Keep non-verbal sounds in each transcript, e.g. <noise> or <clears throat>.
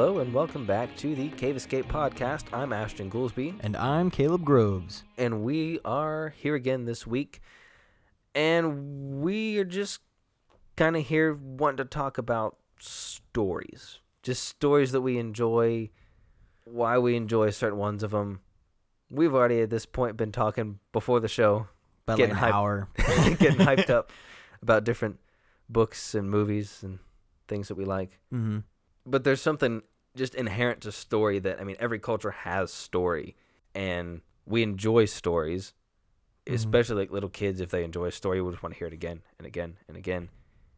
Hello and welcome back to the Cave Escape Podcast. I'm Ashton Goolsby, And I'm Caleb Groves. and we are here again this week. And we are just kind of here wanting to talk about stories. Just stories that we enjoy, why we enjoy certain ones of them. We've already at this point been talking before the show, About Getting like an hyped. hour. <laughs> <laughs> getting hyped up about different books and movies and things that we like. Mm-hmm. but there's something just inherent to story that I mean every culture has story and we enjoy stories Mhm. especially like little kids if they enjoy a story we just want to hear it again and again and again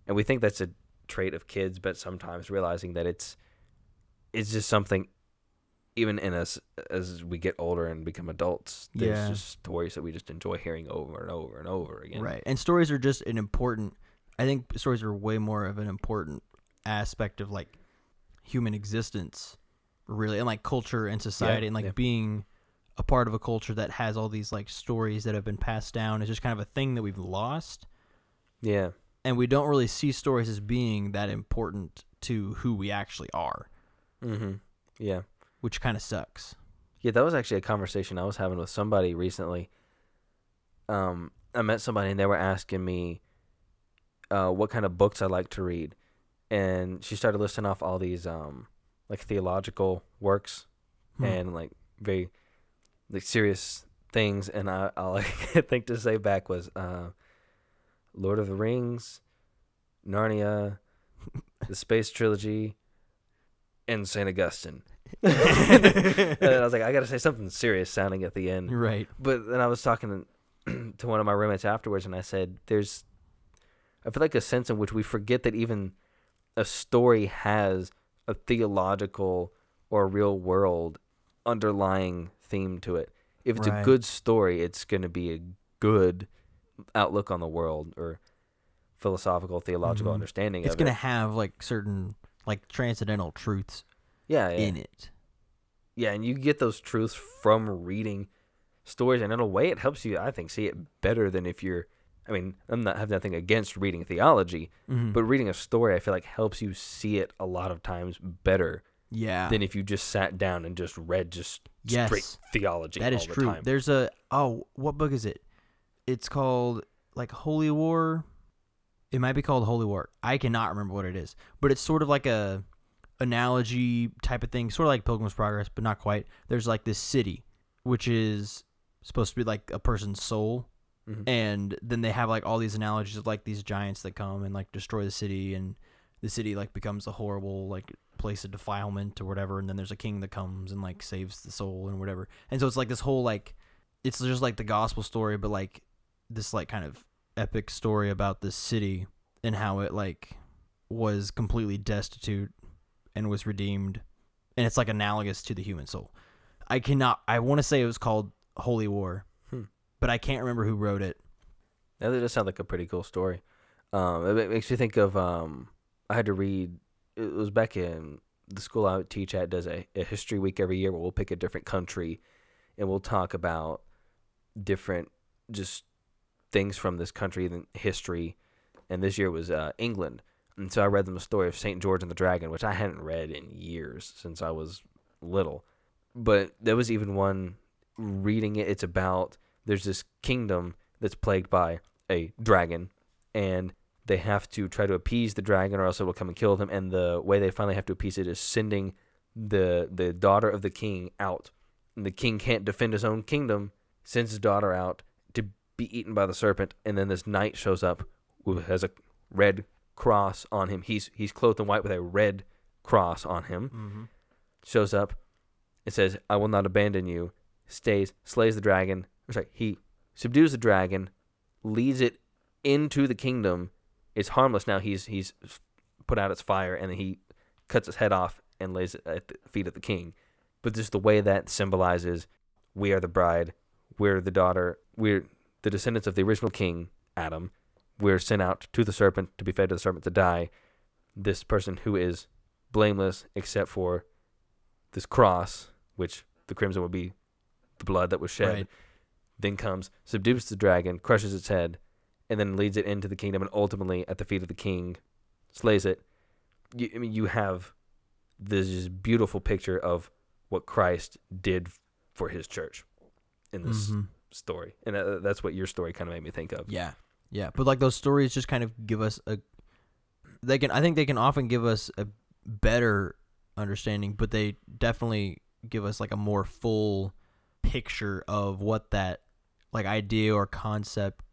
and we think that's a trait of kids but sometimes realizing that it's it's just something even in us as we get older and become adults there's Yeah. just stories that we just enjoy hearing over and over and over again Right. And stories are just an important, I think stories are way more of an important aspect of like human existence, really, and like culture and society, and like yeah. being a part of a culture that has all these like stories that have been passed down is just kind of a thing that we've lost. yeah And we don't really see stories as being that important to who we actually are, Mm-hmm. yeah which kind of sucks. Yeah, that was actually a conversation I was having with somebody recently. Um, I met somebody and they were asking me uh, what kind of books I like to read, and she started listing off all these um, like theological works Hmm. and like very like serious things, and I <laughs> all I think to say back was uh, Lord of the Rings, Narnia, <laughs> the Space Trilogy, and Saint Augustine. <laughs> and I was like, I gotta say something serious sounding at the end. right. But then I was talking to, <clears throat> to one of my roommates afterwards, and I said, "There's, I feel like a sense in which we forget that even a story has a theological or real world underlying theme to it. If it's a good story, it's going to be a good outlook on the world or philosophical theological Mhm. understanding It's going to have like certain like transcendental truths Yeah, yeah. in it. Yeah, and you get those truths from reading stories, and in a way, it helps you, I think, see it better than if you're. I mean, I'm not have nothing against reading theology, Mhm. but reading a story, I feel like helps you see it a lot of times better yeah, than if you just sat down and just read just straight Yes. theology. that is the true. Time. There's a oh, what book is it? It's called like Holy War. It might be called Holy War. I cannot remember what it is, but it's sort of like a analogy type of thing, sort of like Pilgrim's Progress, but not quite. There's like this city, which is supposed to be like a person's soul, Mhm. and then they have like all these analogies of like these giants that come and like destroy the city and the city like becomes a horrible like place of defilement or whatever and then there's a king that comes and like saves the soul and whatever and so it's like this whole like it's just like the gospel story but like this like kind of epic story about this city and how it like was completely destitute and was redeemed and it's like analogous to the human soul i cannot i want to say it was called holy war. But i can't remember who wrote it That does sound like a pretty cool story. Um, it makes me think of um, I had to read. It was back in the school I teach at does a, a history week every year where we'll pick a different country, and we'll talk about different just things from this country and history. And this year was uh, England, and so I read them a story of Saint George and the Dragon, which I hadn't read in years since I was little. But there was even one reading it. It's about there's this kingdom that's plagued by a dragon, and they have to try to appease the dragon, or else it will come and kill them. And the way they finally have to appease it is sending the the daughter of the king out. And the king can't defend his own kingdom, sends his daughter out to be eaten by the serpent, and then this knight shows up who has a red cross on him. He's he's clothed in white with a red cross on him mm-hmm. shows up and says, I will not abandon you, stays, slays the dragon. Or sorry, he subdues the dragon, leads it into the kingdom. It's harmless now. He's he's put out its fire, and he cuts its head off and lays it at the feet of the king. But just the way that symbolizes we are the bride, we're the daughter, we're the descendants of the original king, Adam. We're sent out to the serpent to be fed to the serpent to die. This person who is blameless except for this cross, which the crimson would be the blood that was shed, Right. Then comes, subdues the dragon, crushes its head, and then leads it into the kingdom, and ultimately at the feet of the king, slays it. You, I mean, you have this just beautiful picture of what Christ did for his church in this Mhm. story. And uh, that's what your story kind of made me think of. Yeah, yeah. But like those stories just kind of give us a. They can. I think they can often give us a better understanding, but they definitely give us like a more full picture of what that like idea or concept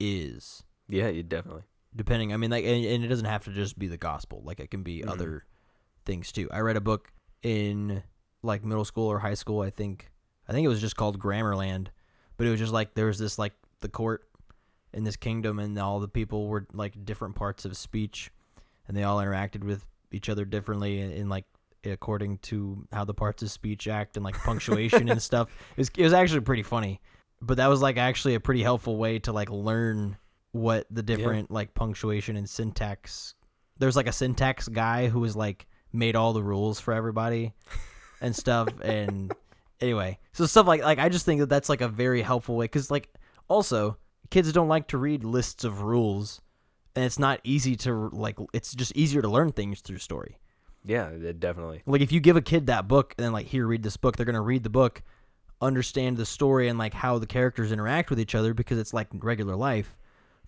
is. Yeah, you definitely. Depending, I mean, like, and, and it doesn't have to just be the gospel. Like, it can be Mhm. other things too. I read a book in like middle school or high school. I think. I think it was just called Grammarland, but it was just like there was this like the court in this kingdom, and all the people were like different parts of speech, and they all interacted with each other differently, in, in like according to how the parts of speech act and like punctuation and <laughs> stuff. It was it was actually pretty funny, but that was like actually a pretty helpful way to like learn what the different like punctuation and syntax. There's like a syntax guy who was like made all the rules for everybody <laughs> and stuff and anyway so stuff like like i just think that that's like a very helpful way because like also kids don't like to read lists of rules and it's not easy to like it's just easier to learn things through story Yeah, it definitely. like if you give a kid that book and then like here read this book they're gonna read the book understand the story and like how the characters interact with each other because it's like regular life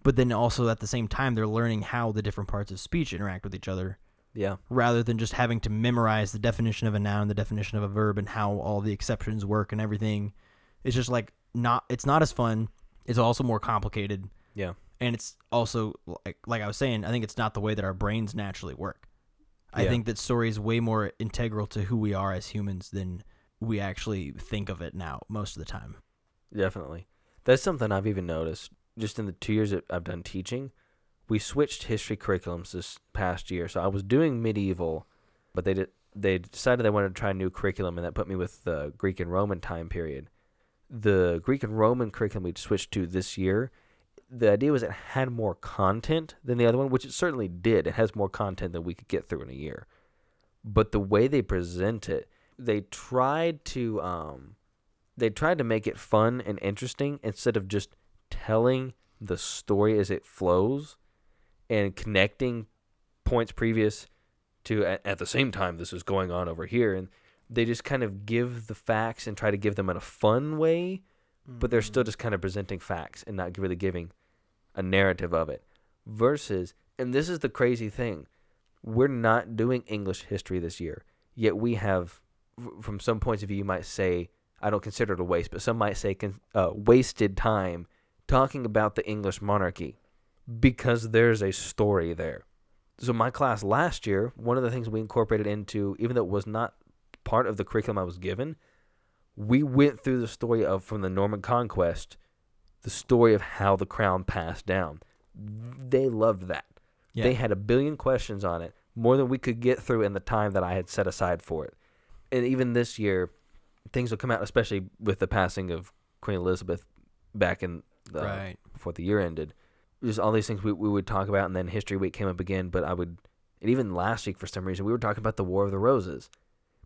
but then also at the same time they're learning how the different parts of speech interact with each other Yeah. rather than just having to memorize the definition of a noun, the definition of a verb, and how all the exceptions work and everything. It's just like not. It's not as fun. It's also more complicated, Yeah. and it's also like like I was saying. I think it's not the way that our brains naturally work. I think that story is way more integral to who we are as humans than we actually think of it now most of the time. Definitely. That's something I've even noticed just in the two years that I've done teaching. We switched history curriculums this past year. So I was doing medieval, but they did, they decided they wanted to try a new curriculum, and that put me with the Greek and Roman time period. The Greek and Roman curriculum we switched to this year, the idea was it had more content than the other one, which it certainly did. It has more content than we could get through in a year. But the way they present it, they tried to um, they tried to make it fun and interesting instead of just telling the story as it flows and connecting points previous to at, at the same time this is going on over here. And they just kind of give the facts and try to give them in a fun way but they're still just kind of presenting facts and not really giving a narrative of it. Versus and this is the crazy thing we're not doing english history this year yet we have from some points of view you might say i don't consider it a waste but some might say con- uh, wasted time talking about the english monarchy because there's a story there so my class last year one of the things we incorporated into even though it was not part of the curriculum i was given we went through the story of from the Norman conquest, the story of how the crown passed down. They loved that. Yeah. They had a billion questions on it, more than we could get through in the time that I had set aside for it. And even this year, things will come out, especially with the passing of Queen Elizabeth back in the, right. before the year ended. Just all these things we, we would talk about, and then History Week came up again. But I would, and even last week for some reason, we were talking about the War of the Roses.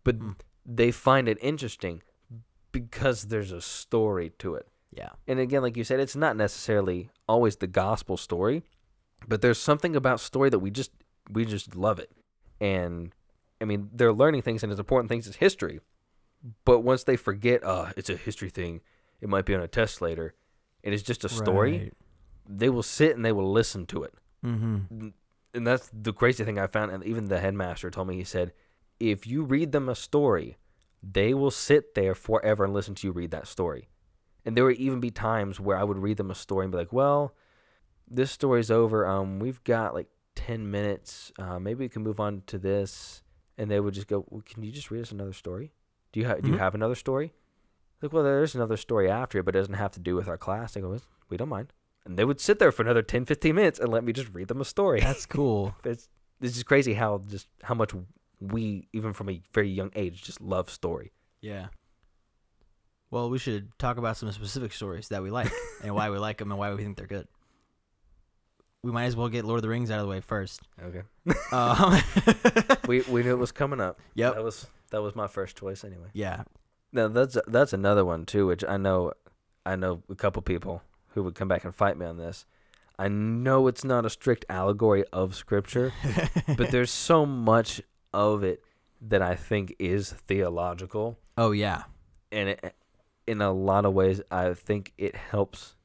But Mm. they find it interesting because there's a story to it. Yeah. And again, like you said, it's not necessarily always the gospel story, but there's something about story that we just we just love it. And I mean, they're learning things and it's important things as history. But once they forget, uh, it's a history thing, it might be on a test later, and it's just a story, they will sit and they will listen to it. Mm-hmm. And that's the crazy thing I found. And even the headmaster told me, he said, if you read them a story, they will sit there forever and listen to you read that story. And there would even be times where I would read them a story and be like, well, this story's over. Um, we've got like 10 minutes. Uh, maybe we can move on to this. And they would just go, well, can you just read us another story? Do you, ha- do you Mhm. have another story? Like, well, there's another story after it, but it doesn't have to do with our class. They go, we don't mind. And they would sit there for another 10, 15 minutes and let me just read them a story. That's cool. <laughs> it's it's just crazy how just how much we even from a very young age just love story. Yeah. Well, we should talk about some specific stories that we like and why we like them and why we think they're good. We might as well get Lord of the Rings out of the way first. Okay. <laughs> Um, <laughs> we we knew it was coming up. <laughs> Yep. That was that was my first choice anyway. yeah. Now that's that's another one too, which I know I know a couple people who would come back and fight me on this. I know it's not a strict allegory of scripture, but there's so much of it that I think is theological, Oh yeah. and it, in a lot of ways, I think it helps.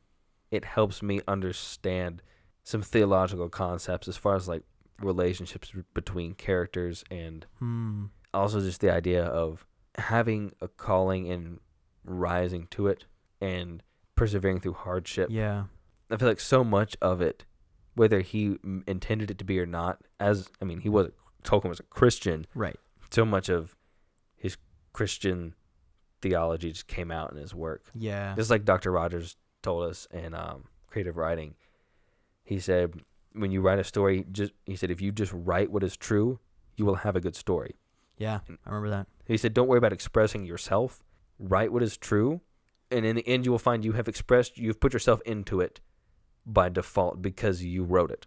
It helps me understand some theological concepts as far as like relationships between characters and Hmm. also just the idea of having a calling and rising to it and persevering through hardship. Yeah. I feel like so much of it, whether he m- intended it to be or not, as I mean, he was Tolkien was a Christian. Right. So much of his Christian theology just came out in his work. Yeah. Just like Dr. Rogers told us in um, creative writing, he said, when you write a story, just he said, if you just write what is true, you will have a good story. Yeah. I remember that. He said, don't worry about expressing yourself. Write what is true, and in the end, you will find you have expressed, you've put yourself into it by default because you wrote it.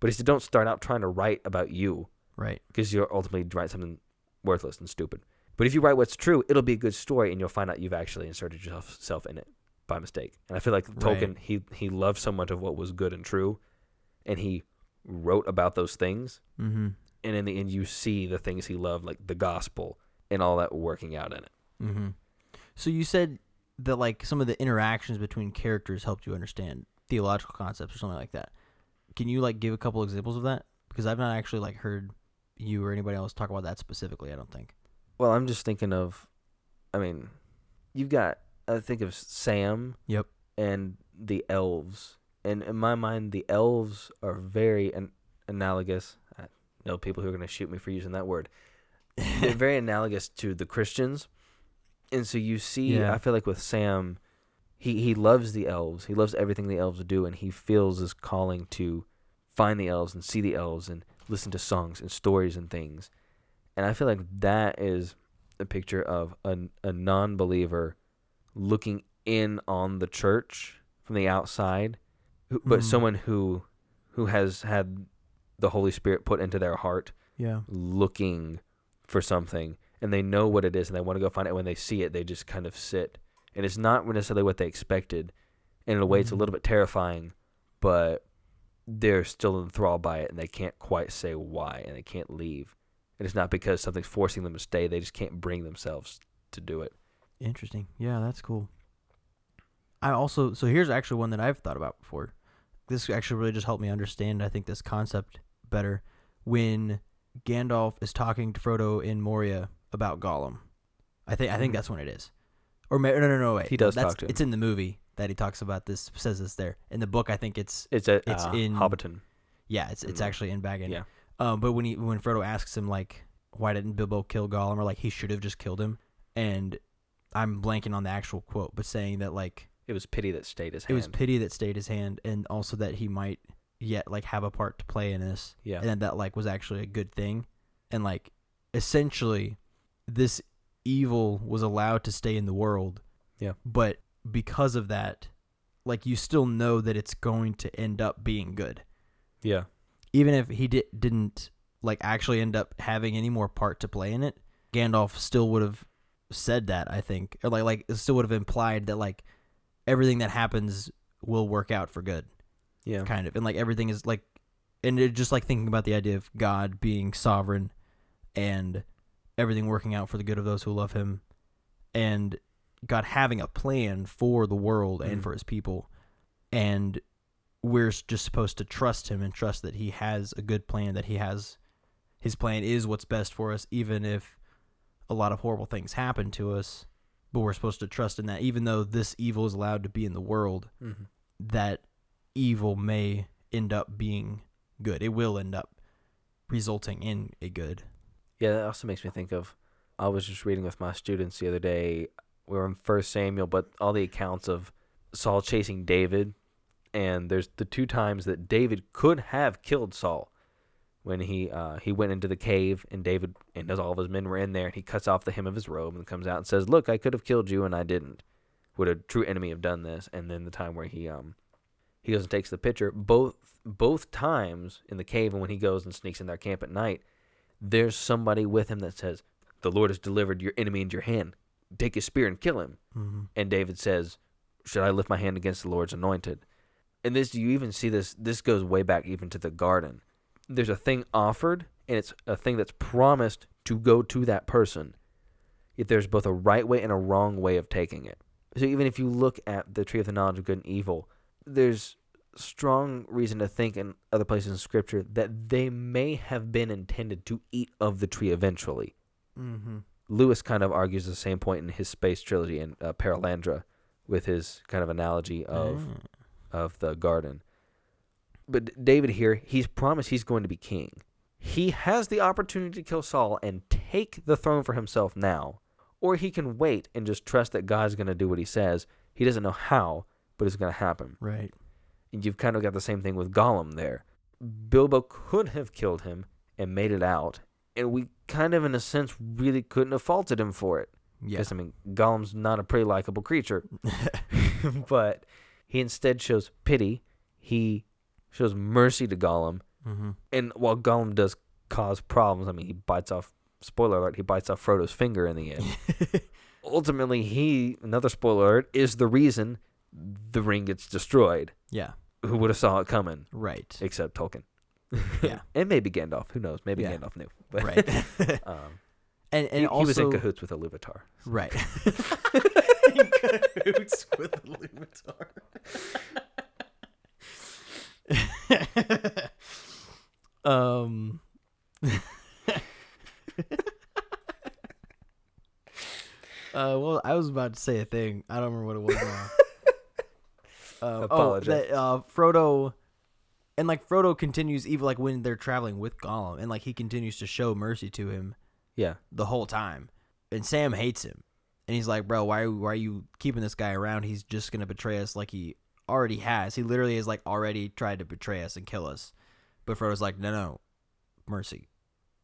But he said, don't start out trying to write about you Right. because you'll ultimately write something worthless and stupid. But if you write what's true, it'll be a good story, and you'll find out you've actually inserted yourself self in it by mistake. And I feel like Tolkien, he he loved so much of what was good and true, and he wrote about those things. Mm-hmm. And in the end, you see the things he loved, like the gospel and all that working out in it. Mm-hmm. So you said that like some of the interactions between characters helped you understand theological concepts or something like that. Can you like give a couple examples of that? Because I've not actually like heard you or anybody else talk about that specifically. I don't think. Well, I'm just thinking of, I mean, you've got I think of Sam. Yep. And the elves, and in my mind, the elves are very an- analogous. I know people who are going to shoot me for using that word. <laughs> They're very analogous to the Christians, and so you see, Yeah. I feel like with Sam, he he loves the elves. He loves everything the elves do, and he feels this calling to find the elves and see the elves and listen to songs and stories and things. And I feel like that is a picture of a, a non believer looking in on the church from the outside, who, but Mm. someone who who has had the Holy Spirit put into their heart Yeah. looking for something and they know what it is and they want to go find it. When they see it, they just kind of sit. And it's not necessarily what they expected. And in a way, it's a little bit terrifying, but they're still enthralled by it and they can't quite say why and they can't leave. And it's not because something's forcing them to stay, they just can't bring themselves to do it. Interesting. Yeah, that's cool. I also so here's actually one that I've thought about before. This actually really just helped me understand I think this concept better when Gandalf is talking to Frodo in Moria about Gollum. I think I think Mhm. that's when it is. Or no no no wait. He does that's, talk to him. It's in the movie that he talks about this says this there. In the book I think it's It's a It's uh, in- Hobbiton. yeah, it's it's Mhm. actually in Bag End. Yeah. Um, but when he when Frodo asks him like why didn't Bilbo kill Gollum or like he should have just killed him, and I'm blanking on the actual quote, but saying that like It was pity that stayed his it hand. was pity that stayed his hand, and also that he might yet like have a part to play in this, yeah. and that that like was actually a good thing, and like essentially this evil was allowed to stay in the world. Yeah. But because of that, like you still know that it's going to end up being good yeah. even if he di- didn't like actually end up having any more part to play in it, Gandalf still would have said that. I think, or like like it still would have implied that like everything that happens will work out for good, Yeah. kind of, and like everything is like, and it just like thinking about the idea of God being sovereign and everything working out for the good of those who love Him, and God having a plan for the world and Mhm. for His people, and we're just supposed to trust him and trust that he has a good plan that he has his plan is what's best for us even if a lot of horrible things happen to us but we're supposed to trust in that even though this evil is allowed to be in the world hmm that evil may end up being good it will end up resulting in a good Yeah, that also makes me think of. I was just reading with my students the other day. We were in First Samuel, but all the accounts of Saul chasing David, and there's the two times that David could have killed Saul, when he uh, he went into the cave and David and all of his men were in there, and he cuts off the hem of his robe and comes out and says, "Look, I could have killed you and I didn't. Would a true enemy have done this?" And then the time where he um he goes and takes the picture. Both both times in the cave and when he goes and sneaks in their camp at night, there's somebody with him that says, "The Lord has delivered your enemy into your hand. Take his spear and kill him." mm-hmm. And David says, "Should I lift my hand against the Lord's anointed?" And this, you even see this. This goes way back even to the garden. There's a thing offered, and it's a thing that's promised to go to that person. Yet there's both a right way and a wrong way of taking it. So even if you look at the tree of the knowledge of good and evil, there's strong reason to think in other places in scripture that they may have been intended to eat of the tree eventually. Mm-hmm. Lewis kind of argues the same point in his space trilogy in uh, Perelandra with his kind of analogy of Ah. of the garden. But David here, he's promised he's going to be king. He has the opportunity to kill Saul and take the throne for himself now, or he can wait and just trust that God's going to do what he says. He doesn't know how, but it's going to happen. right. And you've kind of got the same thing with Gollum there. Bilbo could have killed him and made it out, and we kind of, in a sense, really couldn't have faulted him for it. Yeah. I mean, Gollum's not a pretty likable creature. <laughs> <laughs> but he instead shows pity. He shows mercy to Gollum. mm-hmm. And while Gollum does cause problems, I mean, he bites off, spoiler alert, he bites off Frodo's finger in the end. <laughs> Ultimately, he, another spoiler alert, is the reason the ring gets destroyed. yeah. Who would have saw it coming? Right. Except Tolkien. <laughs> Yeah. <laughs> and maybe Gandalf. Who knows? Maybe Yeah. Gandalf knew. But right. um, and and he, also he was in cahoots with Iluvatar. right. In cahoots with the Lumitar. <laughs> um. <laughs> Uh, well, I was about to say a thing. I don't remember what it was now. <laughs> um, oh, that uh, Frodo, and like Frodo continues even like when they're traveling with Gollum, and like he continues to show mercy to him Yeah. the whole time. And Sam hates him, and he's like, "Bro, why why are you keeping this guy around? He's just gonna betray us like he already has. He literally has like already tried to betray us and kill us." But Frodo's like, "No, no, mercy,"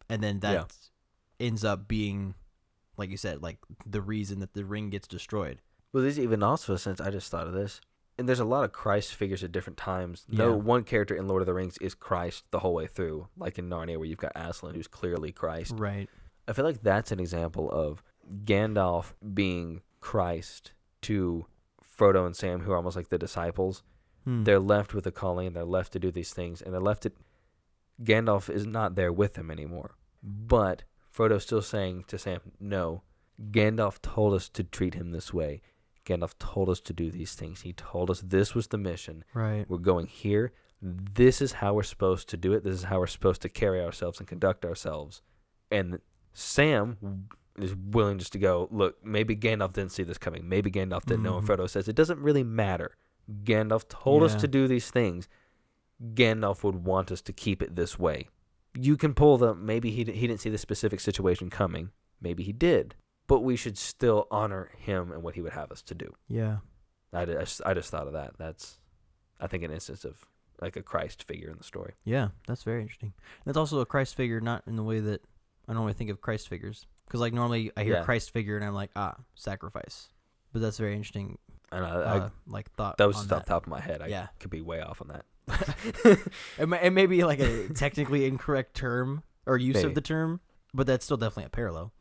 and then that Yeah. ends up being, like you said, like the reason that the ring gets destroyed. Well, there's even also since I just thought of this, and there's a lot of Christ figures at different times. No Yeah. one character in Lord of the Rings is Christ the whole way through, like in Narnia, where you've got Aslan, who's clearly Christ. Right. I feel like that's an example of Gandalf being Christ to Frodo and Sam, who are almost like the disciples. Hmm. They're left with a calling, and they're left to do these things, and they're left to. Gandalf is not there with them anymore, but Frodo's still saying to Sam, "No, Gandalf told us to treat him this way. Gandalf told us to do these things. He told us this was the mission. right. We're going here. This is how we're supposed to do it. This is how we're supposed to carry ourselves and conduct ourselves." And Sam is willing just to go, look, maybe Gandalf didn't see this coming. Maybe Gandalf didn't know. And. Mm-hmm. Frodo says, it doesn't really matter. Gandalf told us to do these things. Gandalf would want us to keep it this way. You can pull the, maybe he, he didn't see the specific situation coming. Maybe he did. But we should still honor him and what he would have us to do. Yeah. I, I, just, I just thought of that. That's, I think, an instance of like a Christ figure in the story. Yeah, that's very interesting. That's also a Christ figure, not in the way that I normally think of Christ figures. Because like normally I hear Yeah. Christ figure and I'm like, ah, sacrifice. But that's very interesting. And I, Uh, I, like thought. that was just off the top of my head. I Yeah. could be way off on that. <laughs> It may, it may be like a <laughs> technically incorrect term or use Maybe. of the term, but that's still definitely a parallel.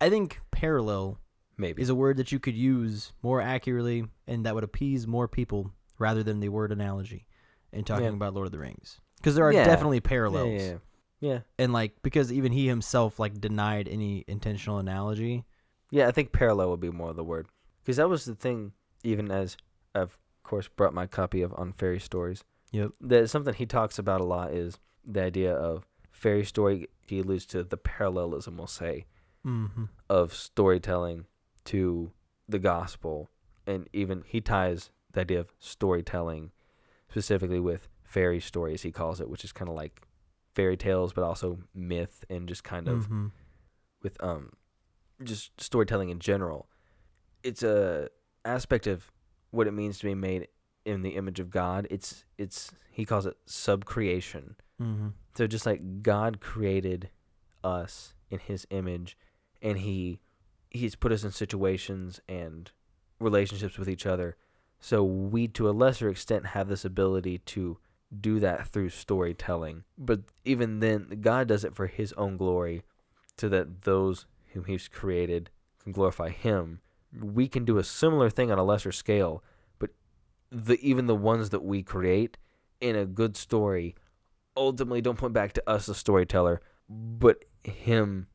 I think parallel Maybe. is a word that you could use more accurately and that would appease more people rather than the word analogy in talking Yeah. about Lord of the Rings. Because there are Yeah. definitely yeah, parallels. yeah, yeah. Yeah. And like because even he himself like denied any intentional analogy. Yeah, I think parallel would be more of the word. Because that was the thing, even as I've, of course, brought my copy of On Fairy Stories. Yep. That something he talks about a lot is the idea of fairy story. He alludes to the parallelism, we'll say, Mm-hmm. of storytelling to the gospel. And even he ties the idea of storytelling specifically with fairy stories, he calls it, which is kind of like fairy tales, but also myth and just kind of Mm-hmm. with um just storytelling in general. It's a aspect of what it means to be made in the image of God. It's it's he calls it subcreation. Mm-hmm. So just like God created us in his image and he he's put us in situations and relationships with each other. So we to a lesser extent have this ability to do that through storytelling. But even then God does it for his own glory so that those whom he's created can glorify him. We can do a similar thing on a lesser scale, but the even the ones that we create in a good story ultimately don't point back to us the storyteller, but him,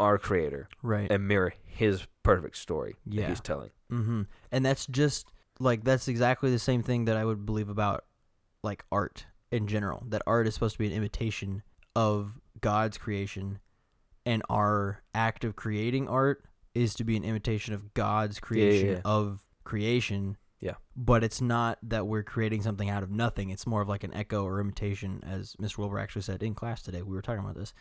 our creator, Right. and mirror his perfect story that Yeah. he's telling. Mm-hmm. And that's just like that's exactly the same thing that I would believe about like art in general. That art is supposed to be an imitation of God's creation, and our act of creating art is to be an imitation of God's creation yeah. of creation. Yeah. But it's not that we're creating something out of nothing. It's more of like an echo or imitation, as Mr. Wilbur actually said in class today. We were talking about this.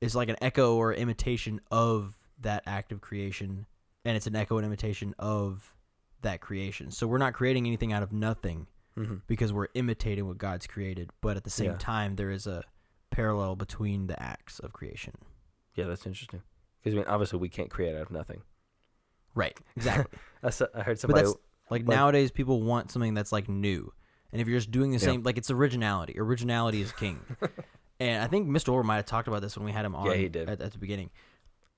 It's like an echo or imitation of that act of creation, and it's an echo and imitation of that creation. So we're not creating anything out of nothing Mm-hmm. because we're imitating what God's created, but at the same Yeah. time, there is a parallel between the acts of creation. Yeah, that's interesting. Because I mean, obviously, we can't create out of nothing. Right. <laughs> Exactly. I, saw, I heard somebody. like Like- nowadays, people want something that's like new, and if you're just doing the Yeah. same, like it's originality. Originality is king. <laughs> and I think Mr. Orr might have talked about this when we had him on. Yeah, he did. At, at the beginning.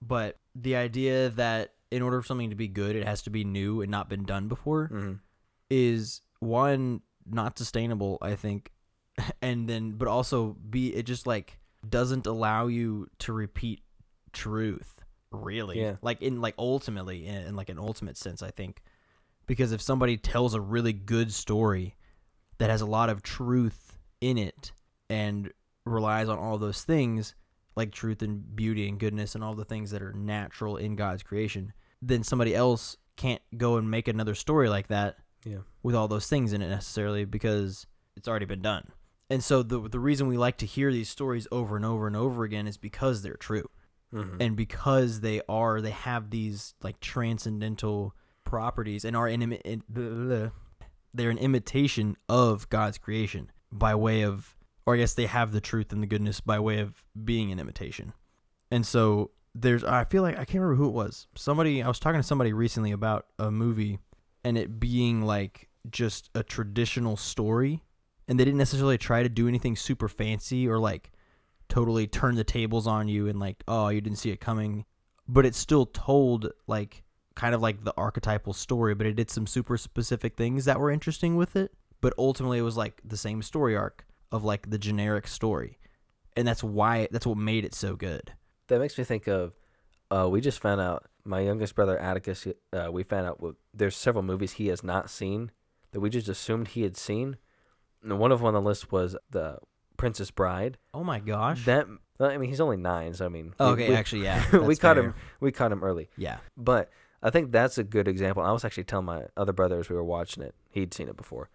But the idea that in order for something to be good, it has to be new and not been done before. hmm is one not sustainable i think. <laughs> And then but also b it just like doesn't allow you to repeat truth really. Yeah. like in like ultimately in, in like an ultimate sense i think. Because if somebody tells a really good story that has a lot of truth in it and relies on all those things like truth and beauty and goodness and all the things that are natural in god's creation then somebody else can't go and make another story like that Yeah. with all those things in it necessarily because it's already been done. And so the the reason we like to hear these stories over and over and over again is because they're true. hmm And because they are they have these like transcendental properties and are in, in blah, blah, blah. they're an imitation of God's creation by way of or I guess they have the truth and the goodness by way of being an imitation. And so there's I feel like I can't remember who it was. Somebody I was talking to somebody recently about a movie and it being like just a traditional story and they didn't necessarily try to do anything super fancy or like totally turn the tables on you and like oh you didn't see it coming but it still told like kind of like the archetypal story but it did some super specific things that were interesting with it but ultimately it was like the same story arc of like the generic story and that's why that's what made it so good That makes me think of. Uh, we just found out. My youngest brother Atticus. Uh, we found out well, there's several movies he has not seen that we just assumed he had seen. And one of them on the list was the Princess Bride. oh my gosh That I mean, he's only nine, so I mean, okay we, actually yeah <laughs> we caught fair. him. We caught him early, yeah but I think that's a good example. I was actually telling my other brother as we were watching it. He'd seen it before,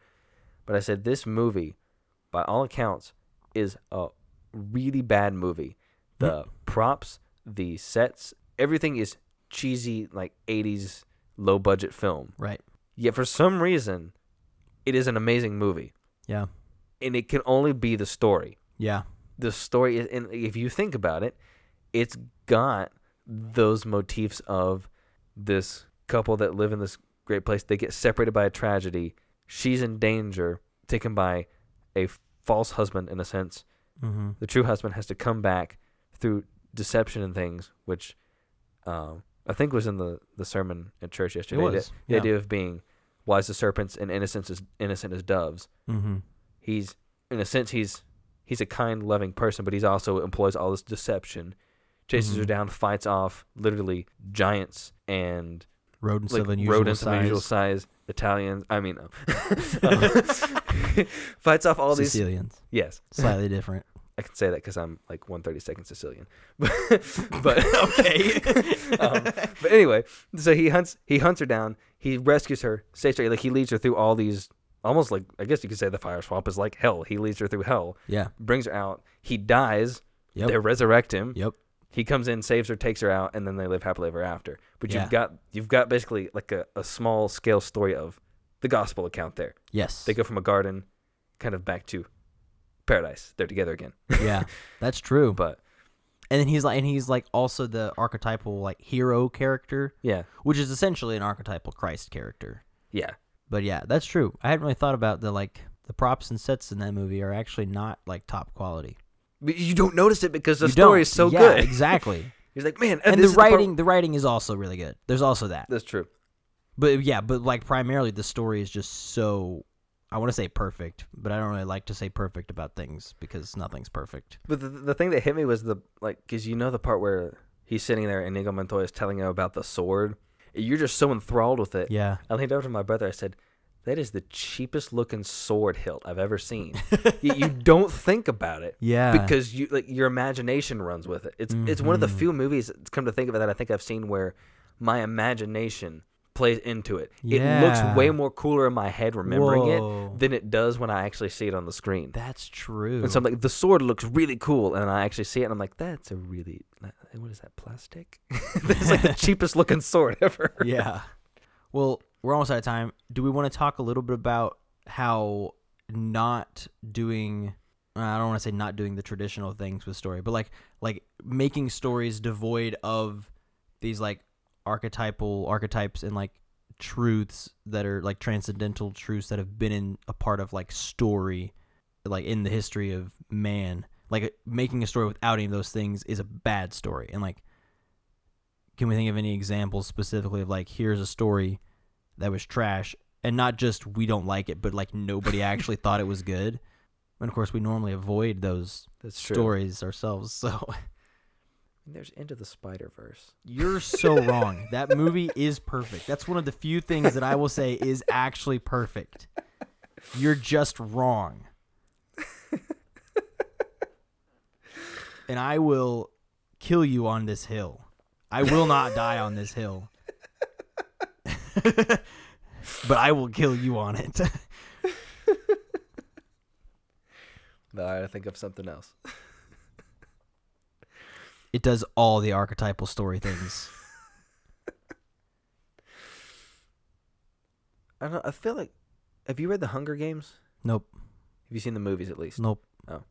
but I said this movie, by all accounts, is a really bad movie. The props, the sets, everything is cheesy, like '80s low budget film. right. Yet for some reason, it is an amazing movie, yeah. And it can only be the story. yeah. The story is and if you think about it it's got those motifs of this couple that live in this great place. They get separated by a tragedy. She's in danger taken by a false husband in a sense. Mm-hmm. the true husband has to come back through deception and things which um, i think was in the, the sermon at church yesterday The- was, the, yeah. idea of being wise as serpents and innocent as innocent as doves Mm-hmm. he's in a sense he's he's a kind loving person but he's also employs all this deception chases her Mhm. down fights off literally giants and rodents like of unusual rodents size of unusual size italians i mean um, <laughs> <laughs> fights off all these Sicilians yes slightly different i can say that because i'm like 132nd sicilian <laughs> but Okay. <laughs> um, but anyway so he hunts he hunts her down he rescues her saves her like he leads her through all these almost like i guess you could say the fire swamp is like hell he leads her through hell yeah brings her out. He dies. Yep. They resurrect him. Yep. He comes in, saves her, takes her out, and then they live happily ever after. But Yeah. you've got you've got basically like a, a small scale story of the gospel account there. Yes. They go from a garden kind of back to paradise. They're together again. yeah, <laughs> that's true. But And then he's like, and he's like also the archetypal like hero character, yeah. which is essentially an archetypal Christ character. Yeah. But yeah, that's true. I hadn't really thought about the like the props and sets in that movie are actually not like top quality. But you don't notice it because the You story don't. is so Yeah, good. <laughs> exactly. He's like, man, and the writing, the writing is also really good. There's also that. That's true. But yeah, but like primarily the story is just so I want to say perfect, but I don't really like to say perfect about things because nothing's perfect. But the, the thing that hit me was the like, because you know the part where he's sitting there and Inigo Montoya is telling him about the sword. You're just so enthralled with it. Yeah. I leaned over to my brother. I said, "That is the cheapest looking sword hilt I've ever seen." <laughs> you, you don't think about it Yeah. because you like your imagination runs with it. It's it's one of the Mhm. few movies. Come to think of it that I think I've seen where my imagination plays into it. It looks way more cooler in my head remembering Whoa. it than it does when I actually see it on the screen. That's true. And so I'm like, the sword looks really cool, and I actually see it, and I'm like, that's a really what is that plastic? <laughs> That's like the <laughs> cheapest looking sword ever. yeah. Well, we're almost out of time. Do we want to talk a little bit about how not doing I don't want to say not doing the traditional things with story, but like like making stories devoid of these like archetypal archetypes and like truths that are like transcendental truths that have been in a part of like story like in the history of man. Like making a story without any of those things is a bad story. And like can we think of any examples specifically of like here's a story that was trash and not just we don't like it but like nobody <laughs> actually thought it was good? And of course we normally avoid those stories ourselves <laughs> so There's Into the Spider Verse. you're so <laughs> wrong. That movie is perfect. That's one of the few things that i will say is actually perfect. You're just wrong. And i will kill you on this hill. I will not die on this hill. <laughs> But i will kill you on it. No, I think of something else. It does all the archetypal story things <laughs> I don't. I feel like. Have you read the Hunger Games? nope Have you seen the movies at least? nope Oh.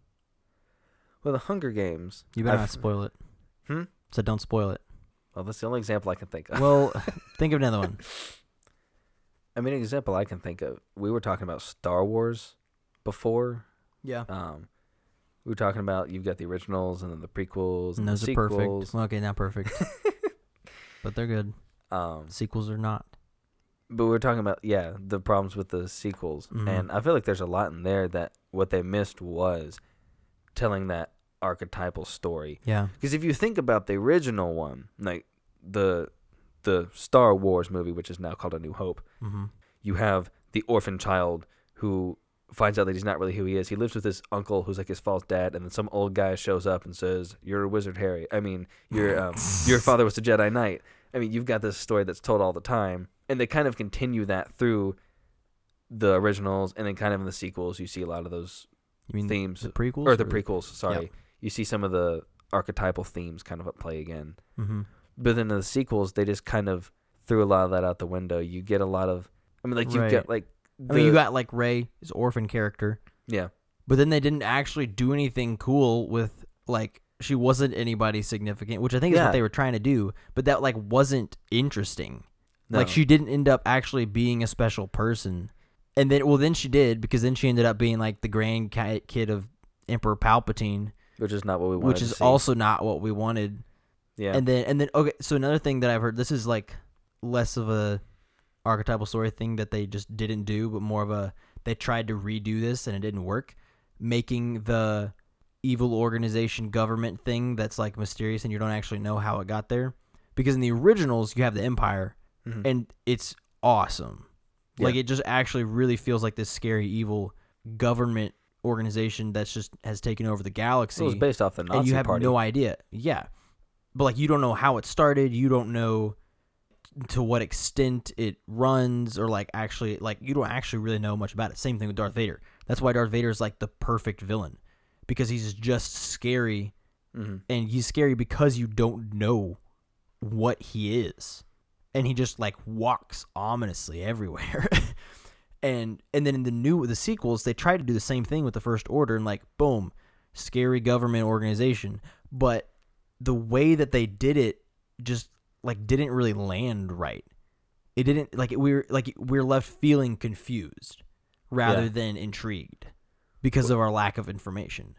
Well, the Hunger Games. you better I've- not spoil it Hmm? so don't spoil it Well, that's the only example I can think of. well <laughs> <laughs> think of another one I mean, an example I can think of. We were talking about Star Wars before. yeah Um, we were talking about you've got the originals and then the prequels and, And those the are perfect. Well, okay, not perfect, <laughs> but they're good. Um, Sequels are not. but we're talking about yeah the problems with the sequels, Mhm. and I feel like there's a lot in there that what they missed was telling that archetypal story. Yeah. Because if you think about the original one, like the the Star Wars movie, which is now called A New Hope, Mm-hmm. you have the orphan child who finds out that he's not really who he is. He lives with his uncle, who's like his false dad, and then some old guy shows up and says, "You're a wizard, Harry. I mean, your um, <laughs> your father was a Jedi Knight." I mean, you've got this story that's told all the time, and they kind of continue that through the originals, and then kind of in the sequels, you see a lot of those You mean themes the prequels or the prequels. Sorry, you see some of the archetypal themes kind of at play again. Mm-hmm. But then in the sequels, they just kind of threw a lot of that out the window. You get a lot of, I mean, like you Right. get like, I mean, you uh, got like Rey, his orphan character, yeah, but then they didn't actually do anything cool with like she wasn't anybody significant, which I think is Yeah. what they were trying to do, but that like wasn't interesting. Like she didn't end up actually being a special person. And then well then she did because then she ended up being like the grand kid of Emperor Palpatine, which is not what we wanted. which is also not what we wanted. yeah, And then and then okay, so another thing that I've heard this is like less of a archetypal story thing that they just didn't do, but more of a they tried to redo this and it didn't work, making the evil organization government thing that's like mysterious and you don't actually know how it got there. Because in the originals you have the empire Mhm. and it's awesome. Like it just actually really feels like this scary evil government organization that's just has taken over the galaxy it was based off the Nazi and you have party. no idea. Yeah, but like you don't know how it started. You don't know to what extent it runs, or like actually like you don't actually really know much about it. Same thing with Darth Vader. That's why Darth Vader is like the perfect villain because he's just scary, hmm and he's scary because you don't know what he is, and he just like walks ominously everywhere. <laughs> and and then in the new the sequels they try to do the same thing with the first order and like boom scary government organization but the way that they did it just like didn't really land right it didn't like we are like we are left feeling confused rather Yeah. than intrigued because of our lack of information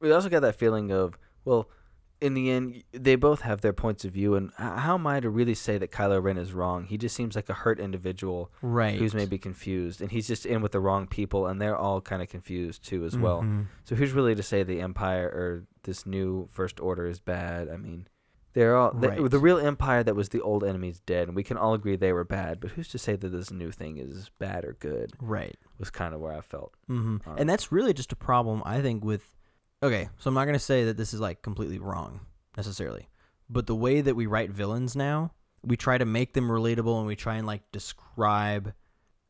We also got that feeling of well, in the end, they both have their points of view, and how am I to really say that Kylo Ren is wrong? He just seems like a hurt individual Right. who's maybe confused, and he's just in with the wrong people, and they're all kind of confused too as well. Mhm. So who's really to say the Empire or this new First Order is bad? I mean, they're all the, Right. the real Empire that was the old enemy's dead, and we can all agree they were bad. But who's to say that this new thing is bad or good? Right. Was kind of where I felt. hmm Um, and that's really just a problem, I think, with. Okay, so I'm not gonna say that this is like completely wrong necessarily, but the way that we write villains now, we try to make them relatable and we try and like describe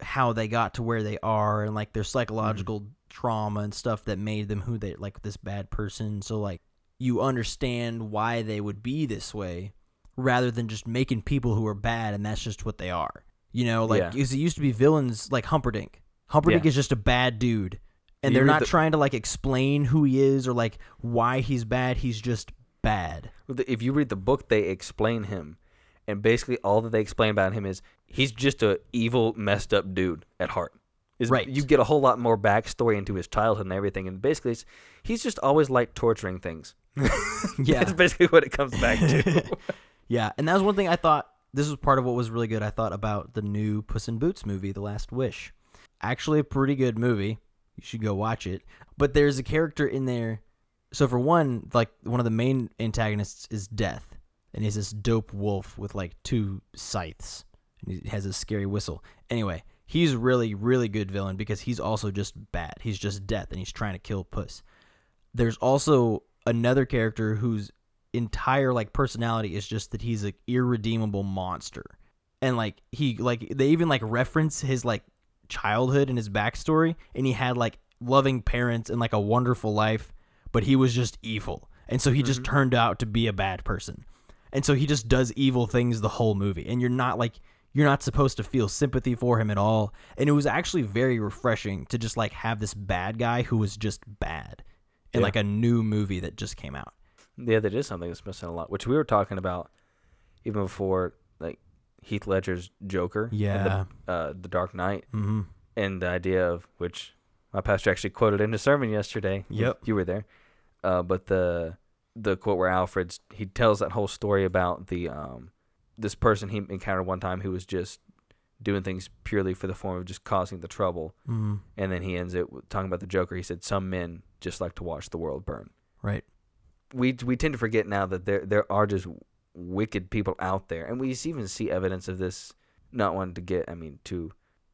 how they got to where they are and like their psychological trauma and stuff that made them who they like this bad person. So like you understand why they would be this way rather than just making people who are bad and that's just what they are. You know, like Yeah. it used to be villains like Humperdinck. Humperdinck Yeah. is just a bad dude. And You they're not the- trying to like explain who he is or like why he's bad. He's just bad. If you read the book, they explain him, and basically all that they explain about him is he's just a evil, messed up dude at heart. Is- Right. You get a whole lot more backstory into his childhood and everything, and basically, it's, he's just always like torturing things. <laughs> Yeah. That's basically what it comes back to. <laughs> Yeah, and that was one thing I thought this was part of what was really good. I thought about the new Puss in Boots movie, The Last Wish. Actually, a pretty good movie. You should go watch it. But there's a character in there. So for one, like one of the main antagonists is Death, and he's this dope wolf with like two scythes, and he has a scary whistle. Anyway, he's really really good villain because he's also just bad. He's just Death, and he's trying to kill Puss. There's also another character whose entire like personality is just that he's an irredeemable monster. And like he like they even like reference his like childhood and his backstory and he had like loving parents and like a wonderful life but he was just evil. And so he just mm-hmm. turned out to be a bad person. And so he just does evil things the whole movie. And you're not like you're not supposed to feel sympathy for him at all and it was actually very refreshing to just like have this bad guy who was just bad in Yeah. like a new movie that just came out yeah, that is something that's missing a lot, which we were talking about even before, like Heath Ledger's Joker. Yeah. the, uh, the Dark Knight, mm-hmm. and the idea of which my pastor actually quoted in a sermon yesterday. Yep. you were there. Uh, but the the quote where Alfred's he tells that whole story about the um this person he encountered one time who was just doing things purely for the form of just causing the trouble, Mm-hmm. and then he ends it with talking about the Joker. He said some men just like to watch the world burn. Right. We we tend to forget now that there there are just wicked people out there, and we even see evidence of this. Not wanting to get I mean too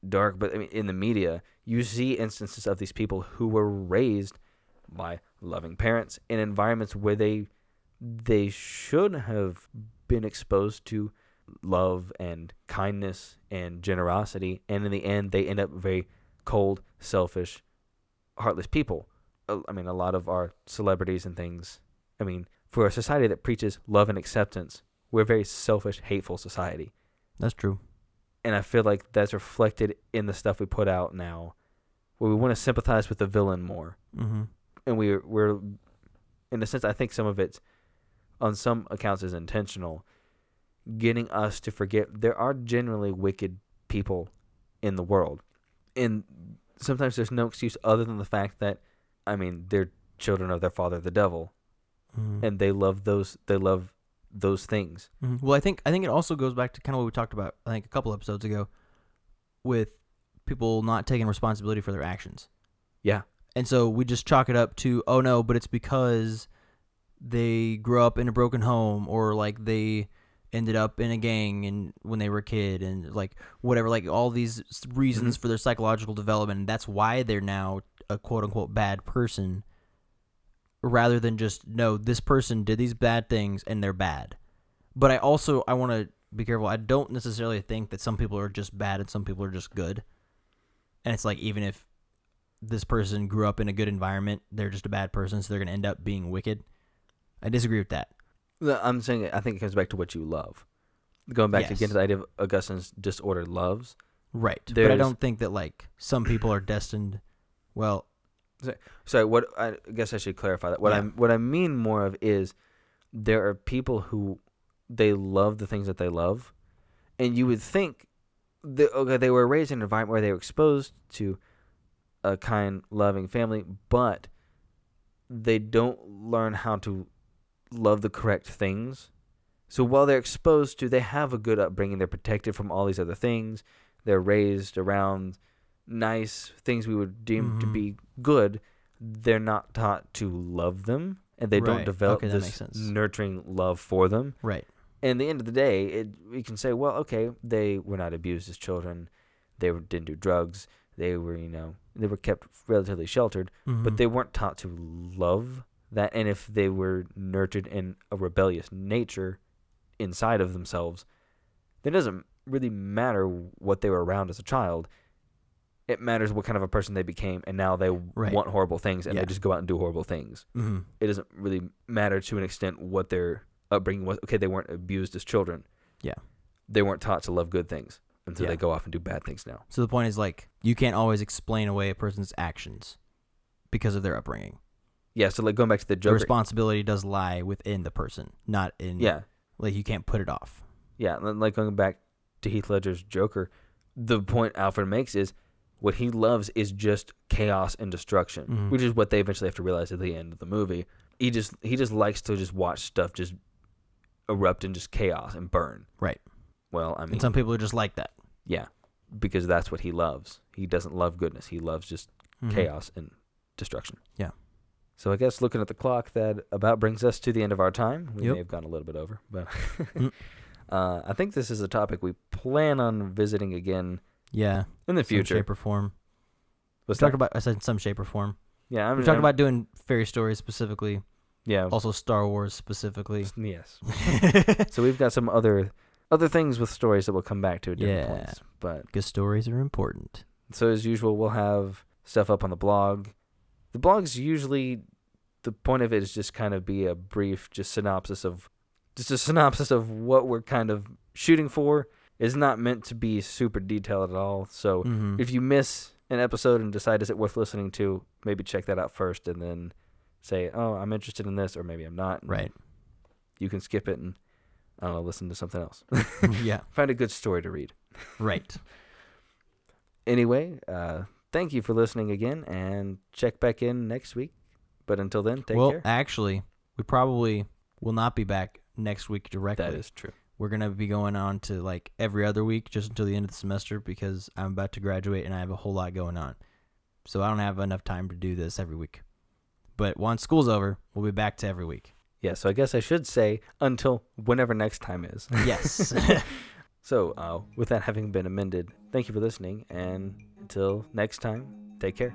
dark, but I mean in the media you see instances of these people who were raised by loving parents in environments where they they should have been exposed to love and kindness and generosity and in the end they end up very cold selfish heartless people i mean a lot of our celebrities and things i mean for a society that preaches love and acceptance we're a very selfish hateful society That's true. and I feel like that's reflected in the stuff we put out now, where we want to sympathize with the villain more, Mm-hmm. and we we're, in a sense, I think some of it, on some accounts, is intentional, getting us to forget there are genuinely wicked people in the world, and sometimes there's no excuse other than the fact that, I mean, they're children of their father, the devil, Mm-hmm. and they love those they love those things. Mhm. Well, I think I think it also goes back to kind of what we talked about. I think a couple episodes ago, with people not taking responsibility for their actions, Yeah, and so we just chalk it up to oh no, but it's because they grew up in a broken home or like they ended up in a gang and when they were a kid and like whatever like all these reasons mm-hmm. for their psychological development. And that's why they're now a quote unquote bad person rather than just no this person did these bad things and they're bad. But i also i want to be careful. I don't necessarily think that some people are just bad and some people are just good. And it's like even if this person grew up in a good environment they're just a bad person so they're going to end up being wicked i disagree with that I'm saying I think it comes back to what you love. Going back to Yes. again to the idea of Augustine's disordered loves. right but i don't think that like some people are destined well So what I guess I should clarify that. What Yeah. I'm what I mean more of is there are people who they love the things that they love, and you would think that okay they were raised in an environment where they were exposed to a kind, loving family, but they don't learn how to love the correct things. So while they're exposed to, they have a good upbringing. They're protected from all these other things. They're raised around nice things we would deem to Mhm. be good. They're not taught to love them, and they don't develop Okay, this nurturing love for them. Right. And the end of the day, it, we can say, well, okay, they were not abused as children. They were, didn't do drugs. They were, you know, they were kept relatively sheltered, but Mhm. they weren't taught to love that. And if they were nurtured in a rebellious nature inside of themselves, then it doesn't really matter what they were around as a child. It matters what kind of a person they became, and now they Right. want horrible things, and Yeah. they just go out and do horrible things Mhm. it doesn't really matter to an extent what their upbringing was. Okay, they weren't abused as children. Yeah. They weren't taught to love good things until Yeah. they go off and do bad things now. So the point is like you can't always explain away a person's actions because of their upbringing. Yeah, so like going back to the The responsibility does lie within the person, not in yeah, like you can't put it off. yeah, and like going back to Heath Ledger's Joker, the point Alfred makes is what he loves is just chaos and destruction, Mhm. which is what they eventually have to realize at the end of the movie. He just he just likes to just watch stuff just erupt in just chaos and burn. Right. Well, I mean, and some people are just like that. Yeah, because that's what he loves. He doesn't love goodness. He loves just Mhm. chaos and destruction. Yeah. So I guess looking at the clock, that about brings us to the end of our time. We Yep. may have gone a little bit over, but <laughs> Mm. uh, I think this is a topic we plan on visiting again Yeah. in the Some future. shape or form. Talked that? about I said some shape or form. yeah, I'm, We talked about doing fairy stories specifically, yeah, also Star Wars specifically. yes. <laughs> So we've got some other other things with stories that we'll come back to at different Yeah. points. But Because stories are important. So as usual, we'll have stuff up on the blog. The blog's usually the point of it is just kind of be a brief, just synopsis of, just a synopsis of what we're kind of shooting for. It's not meant to be super detailed at all. So Mhm. if you miss an episode and decide is it worth listening to, maybe check that out first and then say, oh, I'm interested in this, or maybe I'm not. right. You can skip it and I don't know, listen to something else. <laughs> yeah. Find a good story to read. Right. <laughs> anyway, uh, thank you for listening again, and check back in next week. But until then, take well, care. actually, we probably will not be back next week directly. That is true. We're gonna be going on to like every other week just until the end of the semester because I'm about to graduate and I have a whole lot going on. So I don't have enough time to do this every week. But once school's over, we'll be back to every week. Yeah, so I guess I should say until whenever next time is. Yes. <laughs> <laughs> so, uh, with that having been amended, thank you for listening, and until next time, take care.